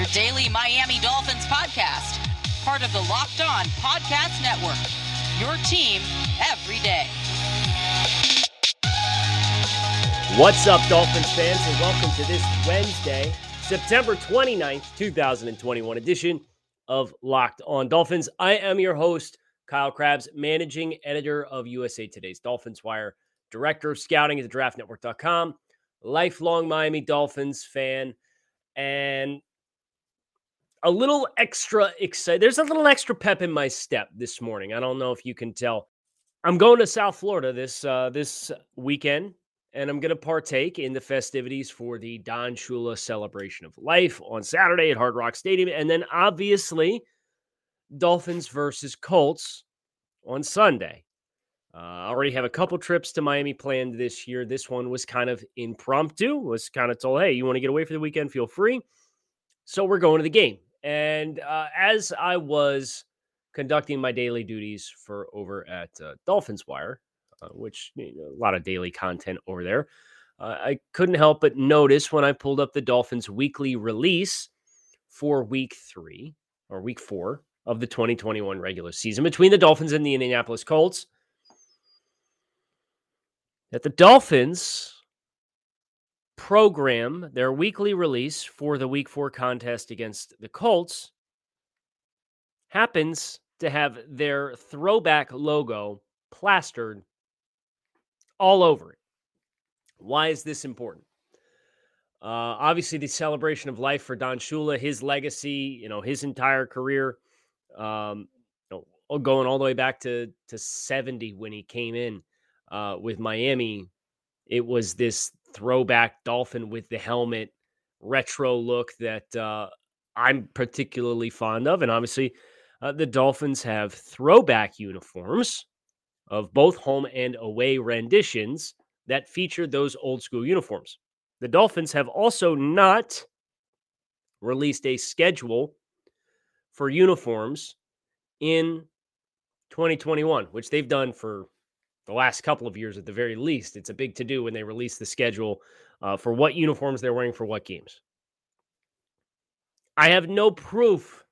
your daily Miami Dolphins podcast, part of the Locked On Podcast Network. Your team every day. What's up, Dolphins fans, and welcome to this Wednesday, September 29th, 2021 edition of Locked On Dolphins. I am your host, Kyle Crabbs, managing editor of USA Today's Dolphins Wire, director of scouting at the draftnetwork.com, lifelong Miami Dolphins fan, and a little extra excited. There's a little extra pep in my step this morning. I don't know if you can tell. I'm going to South Florida this uh, this weekend and I'm going to partake in the festivities for the Don Shula celebration of life on Saturday at Hard Rock Stadium. And then obviously, Dolphins versus Colts on Sunday. Uh, I already have a couple trips to Miami planned this year. This one was kind of impromptu, was kind of told, hey, you want to get away for the weekend? Feel free. So we're going to the game. And uh, as I was conducting my daily duties for over at uh, Dolphins Wire, uh, which you know, a lot of daily content over there. Uh, I couldn't help but notice when I pulled up the Dolphins' weekly release for week three or week four of the 2021 regular season between the Dolphins and the Indianapolis Colts that the Dolphins program their weekly release for the week four contest against the Colts happens to have their throwback logo plastered all over it. Why is this important? Uh, obviously, the celebration of life for Don Shula, his legacy, you know, his entire career, um, you know, going all the way back to to seventy when he came in uh, with Miami. It was this throwback dolphin with the helmet, retro look that uh, I'm particularly fond of, and obviously, uh, the Dolphins have throwback uniforms of both home and away renditions that feature those old school uniforms. The Dolphins have also not released a schedule for uniforms in 2021, which they've done for the last couple of years at the very least. It's a big to do when they release the schedule uh, for what uniforms they're wearing for what games. I have no proof,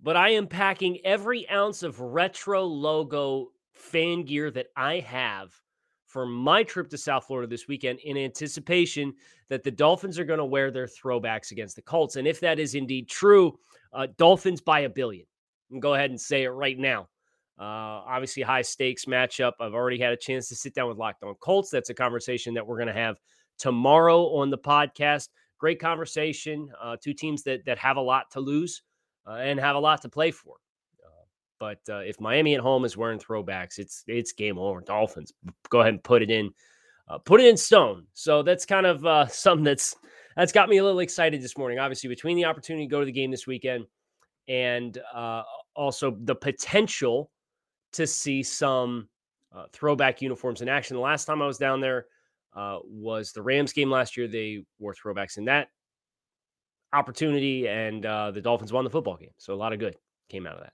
but I am packing every ounce of retro logo fan gear that I have for my trip to South Florida this weekend in anticipation that the Dolphins are going to wear their throwbacks against the Colts. And if that is indeed true, uh, Dolphins by a billion. Go ahead and say it right now. Uh, obviously, high stakes matchup. I've already had a chance to sit down with Locked On Colts. That's a conversation that we're going to have tomorrow on the podcast. Great conversation. Uh, two teams that that have a lot to lose uh, and have a lot to play for. But uh, if Miami at home is wearing throwbacks, it's it's game over. Dolphins, go ahead and put it in, uh, put it in stone. So that's kind of uh, something that's that's got me a little excited this morning. Obviously, between the opportunity to go to the game this weekend and uh, also the potential to see some uh, throwback uniforms in action. The last time I was down there uh, was the Rams game last year. They wore throwbacks in that opportunity, and the Dolphins won the football game. So a lot of good came out of that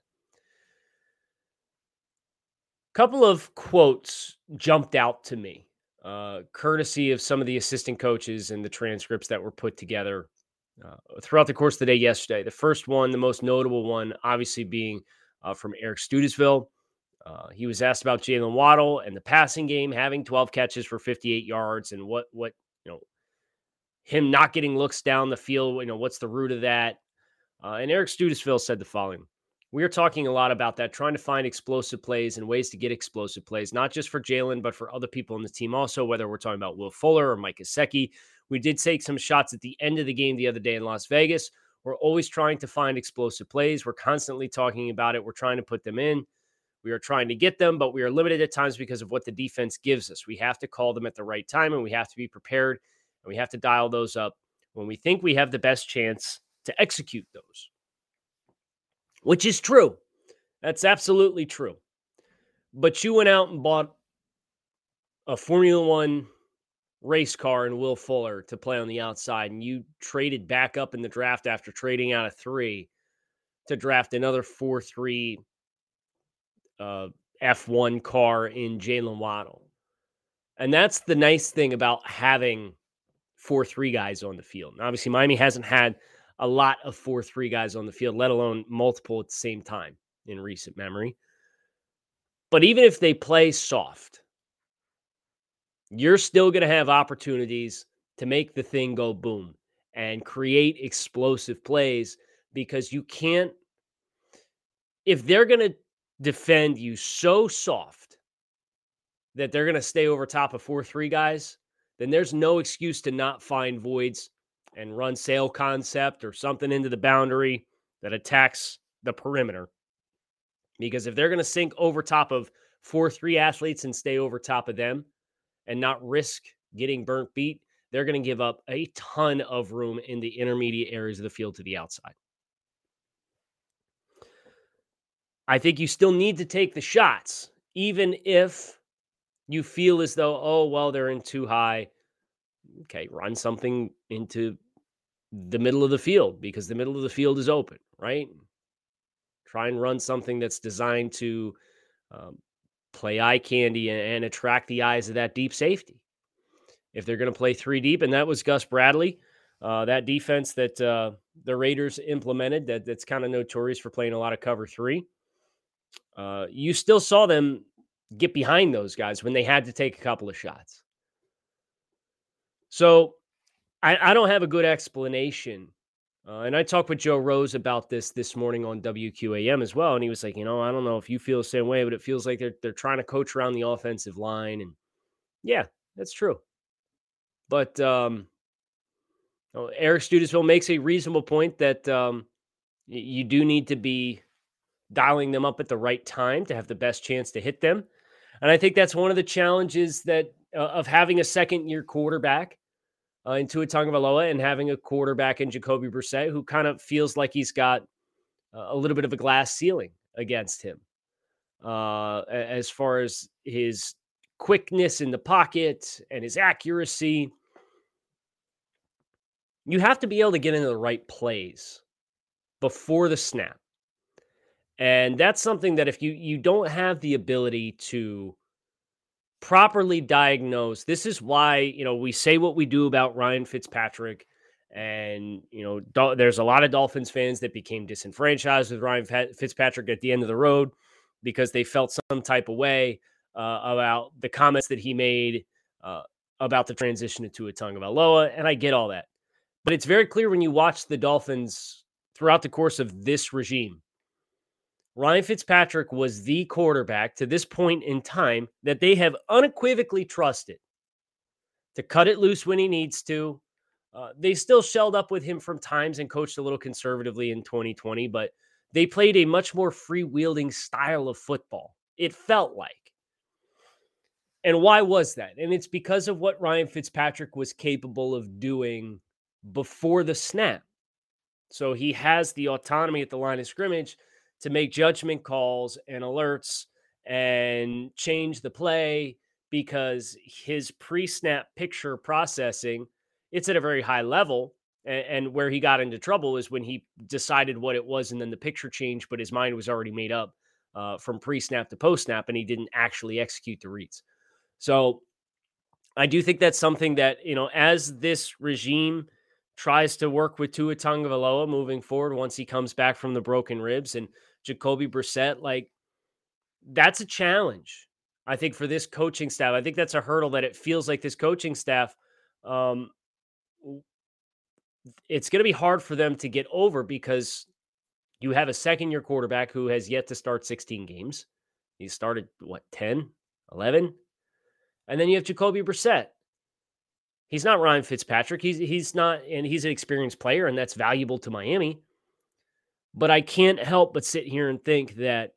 couple of quotes jumped out to me, uh, courtesy of some of the assistant coaches and the transcripts that were put together uh, throughout the course of the day yesterday. The first one, the most notable one, obviously being uh, from Eric Studesville. Uh, he was asked about Jaylen Waddle and the passing game, having 12 catches for 58 yards, and what what you know, him not getting looks down the field. You know, what's the root of that? Uh, and Eric Studesville said the following: we are talking a lot about that, trying to find explosive plays and ways to get explosive plays, not just for Jaylen, but for other people in the team also, whether we're talking about Will Fuller or Mike Gesicki. We did take some shots at the end of the game the other day in Las Vegas. We're always trying to find explosive plays. We're constantly talking about it. We're trying to put them in. We are trying to get them, but we are limited at times because of what the defense gives us. We have to call them at the right time and we have to be prepared and we have to dial those up when we think we have the best chance to execute those, which is true. That's absolutely true. But you went out and bought a Formula One race car and Will Fuller to play on the outside, and you traded back up in the draft after trading out of three to draft another 4 3 uh, F1 car in Jaylen Waddle. And that's the nice thing about having 4 3 guys on the field. And obviously, Miami hasn't had a lot of 4 3 guys on the field, let alone multiple at the same time in recent memory. But even if they play soft, you're still going to have opportunities to make the thing go boom and create explosive plays because you can't, if they're going to defend you so soft that they're going to stay over top of 4 3 guys, then there's no excuse to not find voids and run sail concept or something into the boundary that attacks the perimeter. Because if they're going to sink over top of 4 3 athletes and stay over top of them and not risk getting burnt beat, they're going to give up a ton of room in the intermediate areas of the field to the outside. I think you still need to take the shots, even if you feel as though, oh, well, they're in too high. Okay, run something into the middle of the field because the middle of the field is open, right? Try and run something that's designed to um, play eye candy and, and, attract the eyes of that deep safety. If they're going to play three deep, and that was Gus Bradley, uh, that defense that uh, the Raiders implemented, that that's kind of notorious for playing a lot of cover three. Uh, you still saw them get behind those guys when they had to take a couple of shots. So I, I don't have a good explanation. Uh, and I talked with Joe Rose about this this morning on WQAM as well, and he was like, you know, I don't know if you feel the same way, but it feels like they're they're trying to coach around the offensive line, and yeah, that's true. But um, Eric Studesville makes a reasonable point that um, you do need to be dialing them up at the right time to have the best chance to hit them. And I think that's one of the challenges that uh, of having a second year quarterback uh, in Tua Tagovailoa and having a quarterback in Jacoby Brissett who kind of feels like he's got a little bit of a glass ceiling against him uh, as far as his quickness in the pocket and his accuracy. You have to be able to get into the right plays before the snap. And that's something that if you you don't have the ability to properly diagnose, this is why, you know, we say what we do about Ryan Fitzpatrick and, you know, there's a lot of Dolphins fans that became disenfranchised with Ryan Fitzpatrick at the end of the road because they felt some type of way uh, about the comments that he made uh, about the transition to Tua Tagovailoa, and I get all that. But it's very clear when you watch the Dolphins throughout the course of this regime Ryan Fitzpatrick was the quarterback to this point in time that they have unequivocally trusted to cut it loose when he needs to. Uh, they still shelled up with him from times and coached a little conservatively in 2020, but they played a much more freewheeling style of football. It felt like. And why was that? And it's because of what Ryan Fitzpatrick was capable of doing before the snap. So he has the autonomy at the line of scrimmage to make judgment calls and alerts and change the play because his pre-snap picture processing it's at a very high level and, and, where he got into trouble is when he decided what it was and then the picture changed but his mind was already made up uh, from pre-snap to post-snap and he didn't actually execute the reads. So i do think that's something that you know as this regime tries to work with Tua Tagovailoa moving forward once he comes back from the broken ribs and Jacoby Brissett, like that's a challenge. I think for this coaching staff, I think that's a hurdle that it feels like this coaching staff, um, it's going to be hard for them to get over because you have a second year quarterback who has yet to start 16 games. He started what 10, 11, and then you have Jacoby Brissett. He's not Ryan Fitzpatrick. He's he's not, and he's an experienced player, and that's valuable to Miami. But I can't help but sit here and think that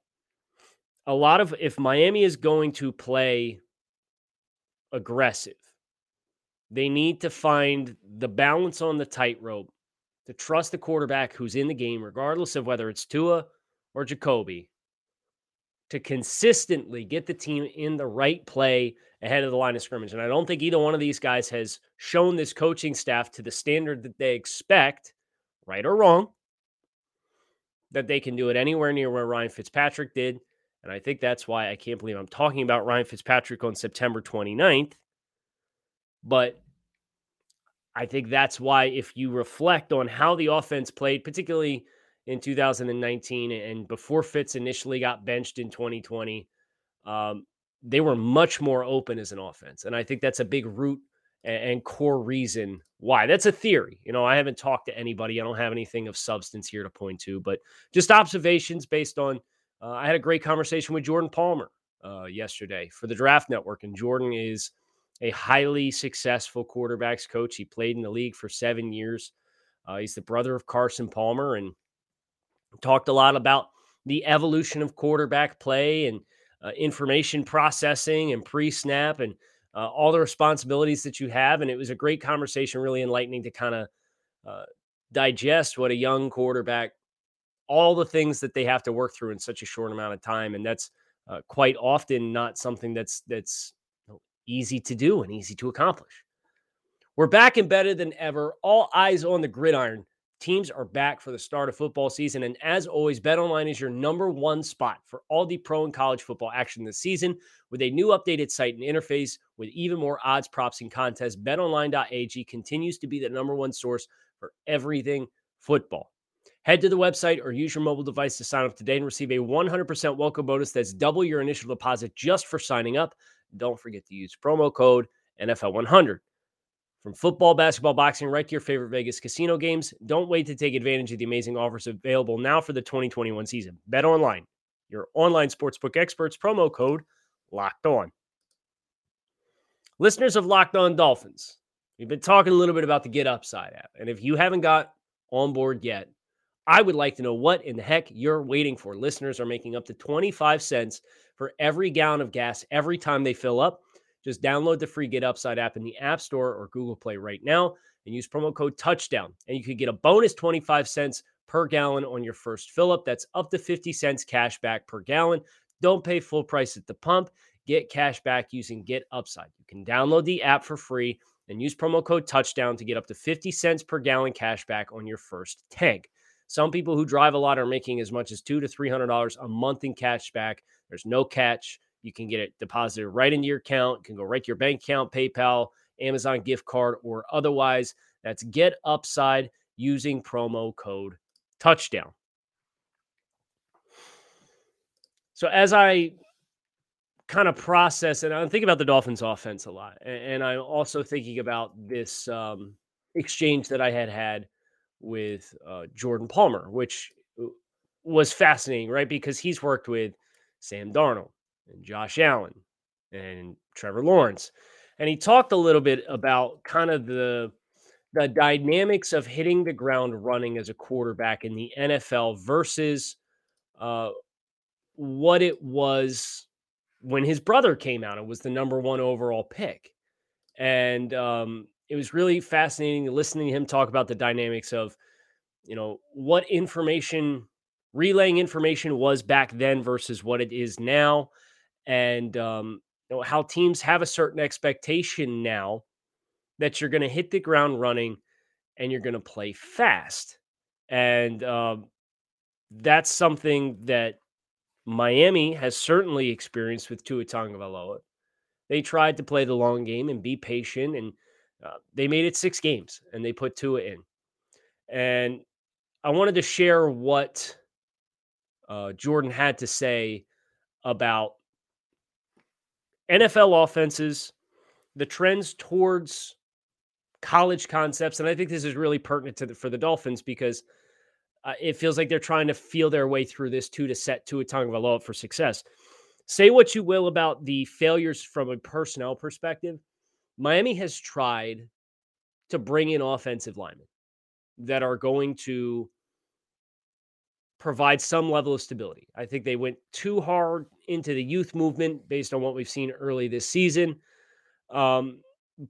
a lot of if Miami is going to play aggressive, they need to find the balance on the tightrope to trust the quarterback who's in the game, regardless of whether it's Tua or Jacoby, to consistently get the team in the right play ahead of the line of scrimmage. And I don't think either one of these guys has shown this coaching staff to the standard that they expect, right or wrong, that they can do it anywhere near where Ryan Fitzpatrick did. And I think that's why I can't believe I'm talking about Ryan Fitzpatrick on September 29th. But I think that's why, if you reflect on how the offense played, particularly in 2019 and before Fitz initially got benched in 2020, um, they were much more open as an offense. And I think that's a big root and, core reason why. That's a theory. You know, I haven't talked to anybody, I don't have anything of substance here to point to, but just observations based on. Uh, I had a great conversation with Jordan Palmer uh, yesterday for the Draft Network, and Jordan is a highly successful quarterbacks coach. He played in the league for seven years. Uh, he's the brother of Carson Palmer and talked a lot about the evolution of quarterback play and uh, information processing and pre snap and uh, all the responsibilities that you have. And it was a great conversation, really enlightening to kind of uh, digest what a young quarterback, all the things that they have to work through in such a short amount of time. And that's uh, quite often not something that's that's easy to do and easy to accomplish. We're back and better than ever. All eyes on the gridiron. Teams are back for the start of football season. And as always, BetOnline is your number one spot for all the pro and college football action this season. With a new updated site and interface with even more odds, props, and contests, betonline.ag continues to be the number one source for everything football. Head to the website or use your mobile device to sign up today and receive a 100% welcome bonus that's double your initial deposit just for signing up. Don't forget to use promo code NFL100. From football, basketball, boxing, right to your favorite Vegas casino games, don't wait to take advantage of the amazing offers available now for the 2021 season. Bet online, your online sportsbook experts, promo code locked on. Listeners of Locked On Dolphins, we've been talking a little bit about the Get Upside app. And if you haven't got on board yet, I would like to know what in the heck you're waiting for. Listeners are making up to 25 cents for every gallon of gas every time they fill up. Just download the free Get Upside app in the App Store or Google Play right now and use promo code touchdown. And you could get a bonus 25 cents per gallon on your first fill up. That's up to 50 cents cash back per gallon. Don't pay full price at the pump. Get cash back using Get Upside. You can download the app for free and use promo code touchdown to get up to 50 cents per gallon cash back on your first tank. Some people who drive a lot are making as much as two to three hundred dollars a month in cash back. There's no catch. You can get it deposited right into your account. You can go right to your bank account, PayPal, Amazon gift card, or otherwise. That's Get Upside using promo code Touchdown. So as I kind of process and I'm thinking about the Dolphins offense a lot, and, I'm also thinking about this um, exchange that I had had with uh, Jordan Palmer, which uh, was fascinating, right? Because he's worked with Sam Darnold and Josh Allen and Trevor Lawrence. And he talked a little bit about kind of the the dynamics of hitting the ground running as a quarterback in the NFL versus uh, what it was when his brother came out and was the number one overall pick. And um, it was really fascinating listening to him talk about the dynamics of, you know, what information relaying information was back then versus what it is now, and um, you know, how teams have a certain expectation now that you're going to hit the ground running and you're going to play fast, and um, that's something that Miami has certainly experienced with Tua Tagovailoa. They tried to play the long game and be patient, and uh, they made it six games, and they put Tua in. And I wanted to share what uh, Jordan had to say about NFL offenses, the trends towards college concepts, and I think this is really pertinent to the, for the Dolphins because uh, it feels like they're trying to feel their way through this too to set to a ton Tua Tagovailoa for success. Say what you will about the failures from a personnel perspective. Miami has tried to bring in offensive linemen that are going to provide some level of stability. I think they went too hard into the youth movement based on what we've seen early this season. Um,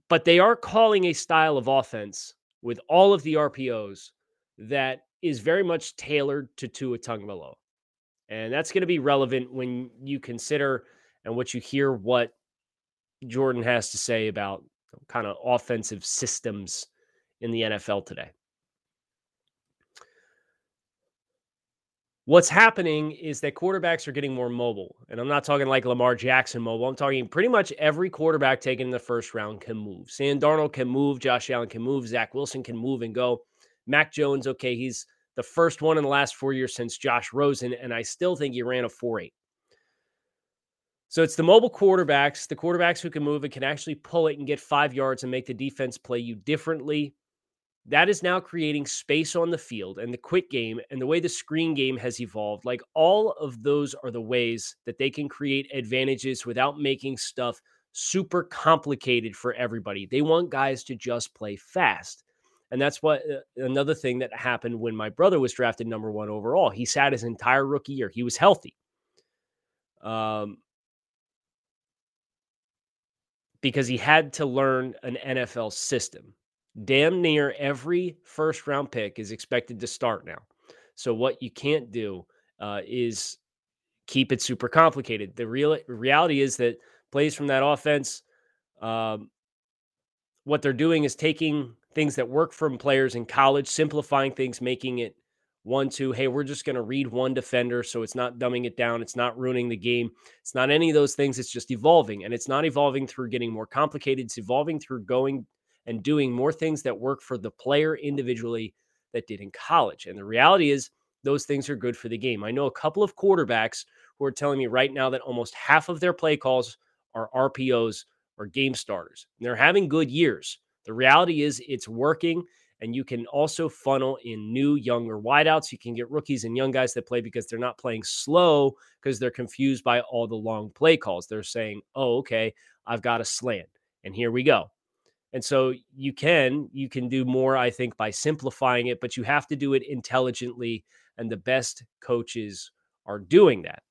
but they are calling a style of offense with all of the RPOs that is very much tailored to Tua Tagovailoa. And that's going to be relevant when you consider and what you hear what Jordan has to say about kind of offensive systems in the NFL today. What's happening is that quarterbacks are getting more mobile. And I'm not talking like Lamar Jackson mobile. I'm talking pretty much every quarterback taken in the first round can move. Sam Darnold can move. Josh Allen can move. Zach Wilson can move and go. Mac Jones, okay, he's the first one in the last four years since Josh Rosen. And I still think he ran a 4 8. So it's the mobile quarterbacks, the quarterbacks who can move and can actually pull it and get five yards and make the defense play you differently that is now creating space on the field and the quick game and the way the screen game has evolved. Like all of those are the ways that they can create advantages without making stuff super complicated for everybody. They want guys to just play fast. And that's what uh, another thing that happened when my brother was drafted number one overall. He sat his entire rookie year, he was healthy. Um, because he had to learn an NFL system damn near every first round pick is expected to start now. So what you can't do uh, is keep it super complicated. The real reality is that plays from that offense, um, what they're doing is taking things that work from players in college, simplifying things, making it one, two. Hey, we're just going to read one defender, so it's not dumbing it down. It's not ruining the game. It's not any of those things. It's just evolving, and it's not evolving through getting more complicated. It's evolving through going and doing more things that work for the player individually that did in college. And the reality is, those things are good for the game. I know a couple of quarterbacks who are telling me right now that almost half of their play calls are RPOs or game starters. And they're having good years. The reality is, it's working. And you can also funnel in new, younger wideouts. You can get rookies and young guys that play because they're not playing slow because they're confused by all the long play calls. They're saying, oh, okay, I've got a slant. And here we go. And so you can you can do more I think by simplifying it, but you have to do it intelligently and the best coaches are doing that.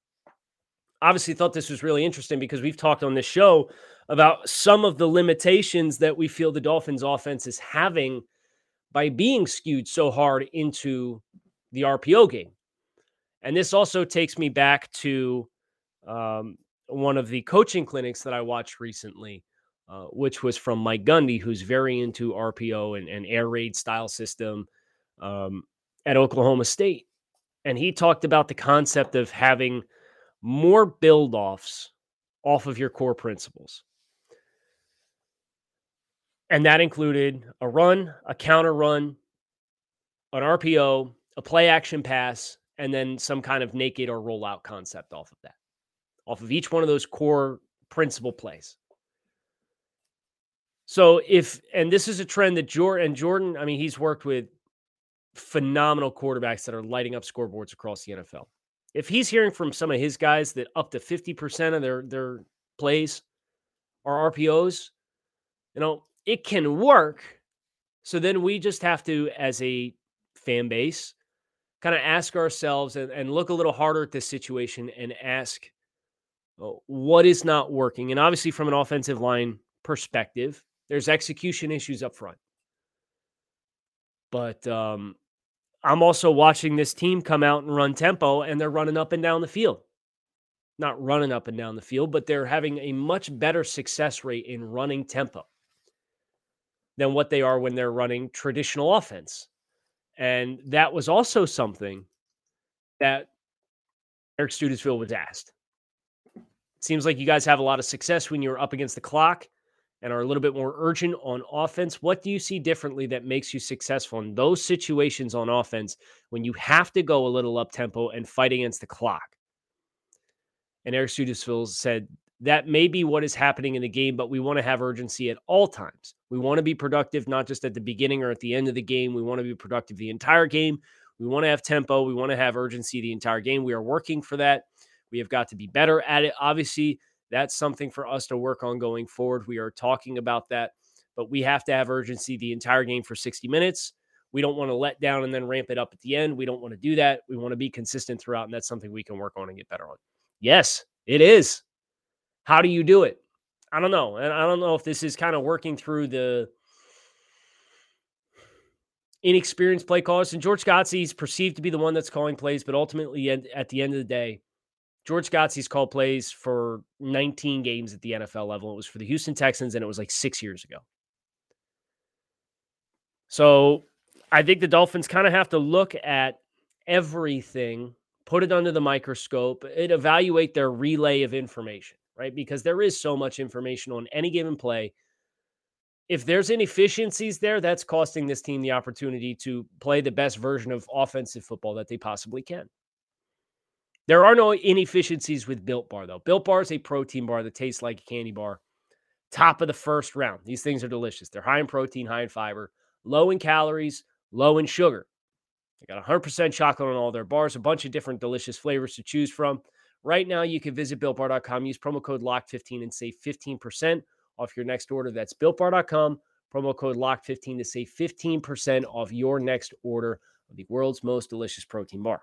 Obviously thought this was really interesting because we've talked on this show about some of the limitations that we feel the Dolphins offense is having by being skewed so hard into the RPO game. And this also takes me back to um, one of the coaching clinics that I watched recently uh, which was from Mike Gundy, who's very into RPO and, and air raid style system um, at Oklahoma State. And he talked about the concept of having more build offs off of your core principles. And that included a run, a counter run, an RPO, a play action pass, and then some kind of naked or rollout concept off of that, off of each one of those core principle plays. So if and this is a trend that Jordan and Jordan, I mean, he's worked with phenomenal quarterbacks that are lighting up scoreboards across the NFL. If he's hearing from some of his guys that up to 50% of their their plays are RPOs, you know, it can work. So then we just have to, as a fan base, kind of ask ourselves and, and look a little harder at this situation and ask oh, what is not working. And obviously, from an offensive line perspective, there's execution issues up front. But um, I'm also watching this team come out and run tempo, and they're running up and down the field. Not running up and down the field, but they're having a much better success rate in running tempo than what they are when they're running traditional offense. And that was also something that Eric Studesville was asked. Seems like you guys have a lot of success when you're up against the clock and are a little bit more urgent on offense. What do you see differently that makes you successful in those situations on offense when you have to go a little up tempo and fight against the clock? And Eric Studesville said that may be what is happening in the game, but we want to have urgency at all times. We want to be productive, not just at the beginning or at the end of the game. We want to be productive the entire game. We want to have tempo. We want to have urgency the entire game. We are working for that. We have got to be better at it. Obviously, that's something for us to work on going forward. We are talking about that, but we have to have urgency the entire game for 60 minutes. We don't want to let down and then ramp it up at the end. We don't want to do that. We want to be consistent throughout, and that's something we can work on and get better on. Yes, it is. How do you do it? I don't know. And I don't know if this is kind of working through the inexperienced play callers. And George is perceived to be the one that's calling plays, but ultimately, at the end of the day, George Godsey's called plays for 19 games at the NFL level. It was for the Houston Texans, and it was like six years ago. So I think the Dolphins kind of have to look at everything, put it under the microscope, and evaluate their relay of information, right? Because there is so much information on any given play if there's inefficiencies there, that's costing this team the opportunity to play the best version of offensive football that they possibly can. There are no inefficiencies with Built Bar, though. Built Bar is a protein bar that tastes like a candy bar. Top of the first round. These things are delicious. They're high in protein, high in fiber, low in calories, low in sugar. They got 100% chocolate on all their bars, a bunch of different delicious flavors to choose from. Right now, you can visit builtbar.com, use promo code LOCK15 and save 15% off your next order. That's builtbar.com, promo code LOCK15 to save 15% off your next order of the world's most delicious protein bar.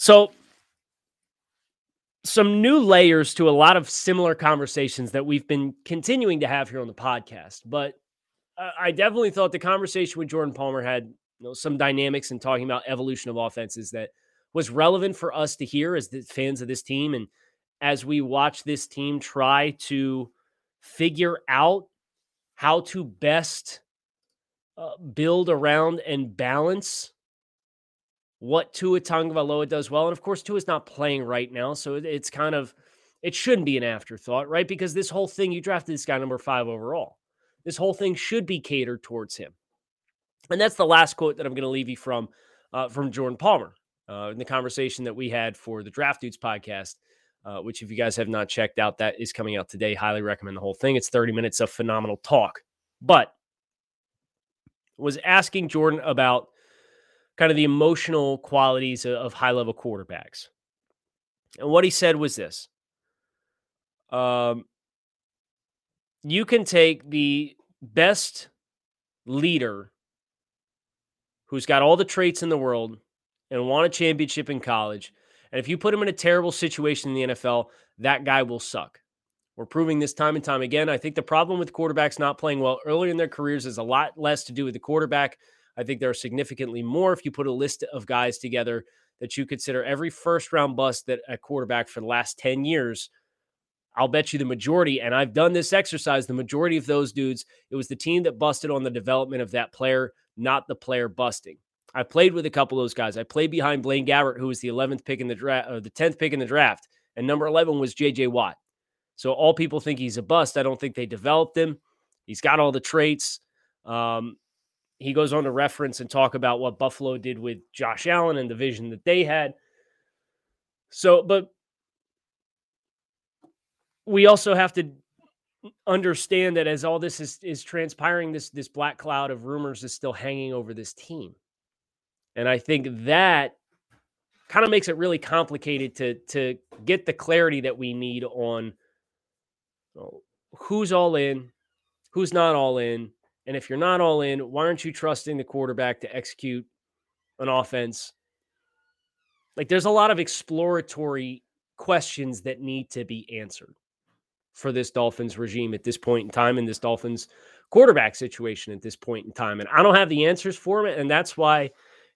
So, some new layers to a lot of similar conversations that we've been continuing to have here on the podcast. But I definitely thought the conversation with Jordan Palmer had you know, some dynamics and talking about evolution of offenses that was relevant for us to hear as the fans of this team. And as we watch this team try to figure out how to best uh, build around and balance what Tua Tagovailoa does well. And of course, Tua's not playing right now. So it's kind of, it shouldn't be an afterthought, right? Because this whole thing, you drafted this guy number five overall. This whole thing should be catered towards him. And that's the last quote that I'm going to leave you from, uh, from Jordan Palmer uh, in the conversation that we had for the Draft Dudes podcast. Uh, which, if you guys have not checked out, that is coming out today. Highly recommend the whole thing. It's 30 minutes of phenomenal talk. But was asking Jordan about kind of the emotional qualities of high level quarterbacks. And what he said was this um, You can take the best leader who's got all the traits in the world and won a championship in college. And if you put him in a terrible situation in the NFL, that guy will suck. We're proving this time and time again. I think the problem with quarterbacks not playing well early in their careers is a lot less to do with the quarterback I think there are significantly more if you put a list of guys together that you consider every first round bust that a quarterback for the last 10 years. I'll bet you the majority, and I've done this exercise, the majority of those dudes, it was the team that busted on the development of that player, not the player busting. I played with a couple of those guys. I played behind Blaine Gabbert, who was the 11th pick in the draft, or the 10th pick in the draft, and number 11 was JJ Watt. So all people think he's a bust. I don't think they developed him. He's got all the traits. Um, he goes on to reference and talk about what Buffalo did with Josh Allen and the vision that they had. So, but we also have to understand that as all this is is transpiring, this this black cloud of rumors is still hanging over this team, and I think that kind of makes it really complicated to to get the clarity that we need on oh, who's all in, who's not all in, and if you're not all in, why aren't you trusting the quarterback to execute an offense? Like there's a lot of exploratory questions that need to be answered for this Dolphins regime at this point in time in this Dolphins quarterback situation at this point in time. And I don't have the answers for it. And that's why,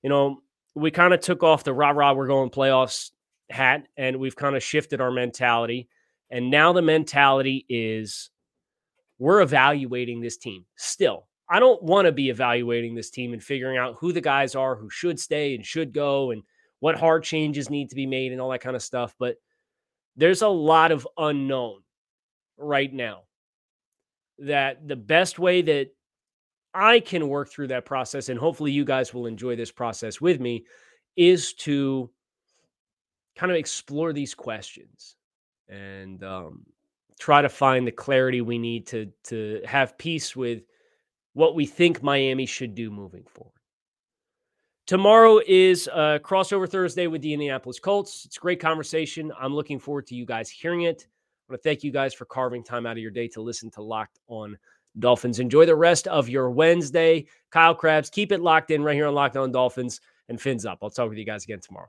you know, we kind of took off the rah rah, we're going playoffs hat and we've kind of shifted our mentality. And now the mentality is we're evaluating this team still. I don't want to be evaluating this team and figuring out who the guys are who should stay and should go and what hard changes need to be made and all that kind of stuff. But there's a lot of unknown right now that the best way that I can work through that process, and hopefully you guys will enjoy this process with me, is to kind of explore these questions and um, try to find the clarity we need to to have peace with what we think Miami should do moving forward. Tomorrow is a crossover Thursday with the Indianapolis Colts. It's a great conversation. I'm looking forward to you guys hearing it. I want to thank you guys for carving time out of your day to listen to Locked On Dolphins. Enjoy the rest of your Wednesday. Kyle Crabbs, keep it locked in right here on Locked On Dolphins and Fins Up. I'll talk with you guys again tomorrow.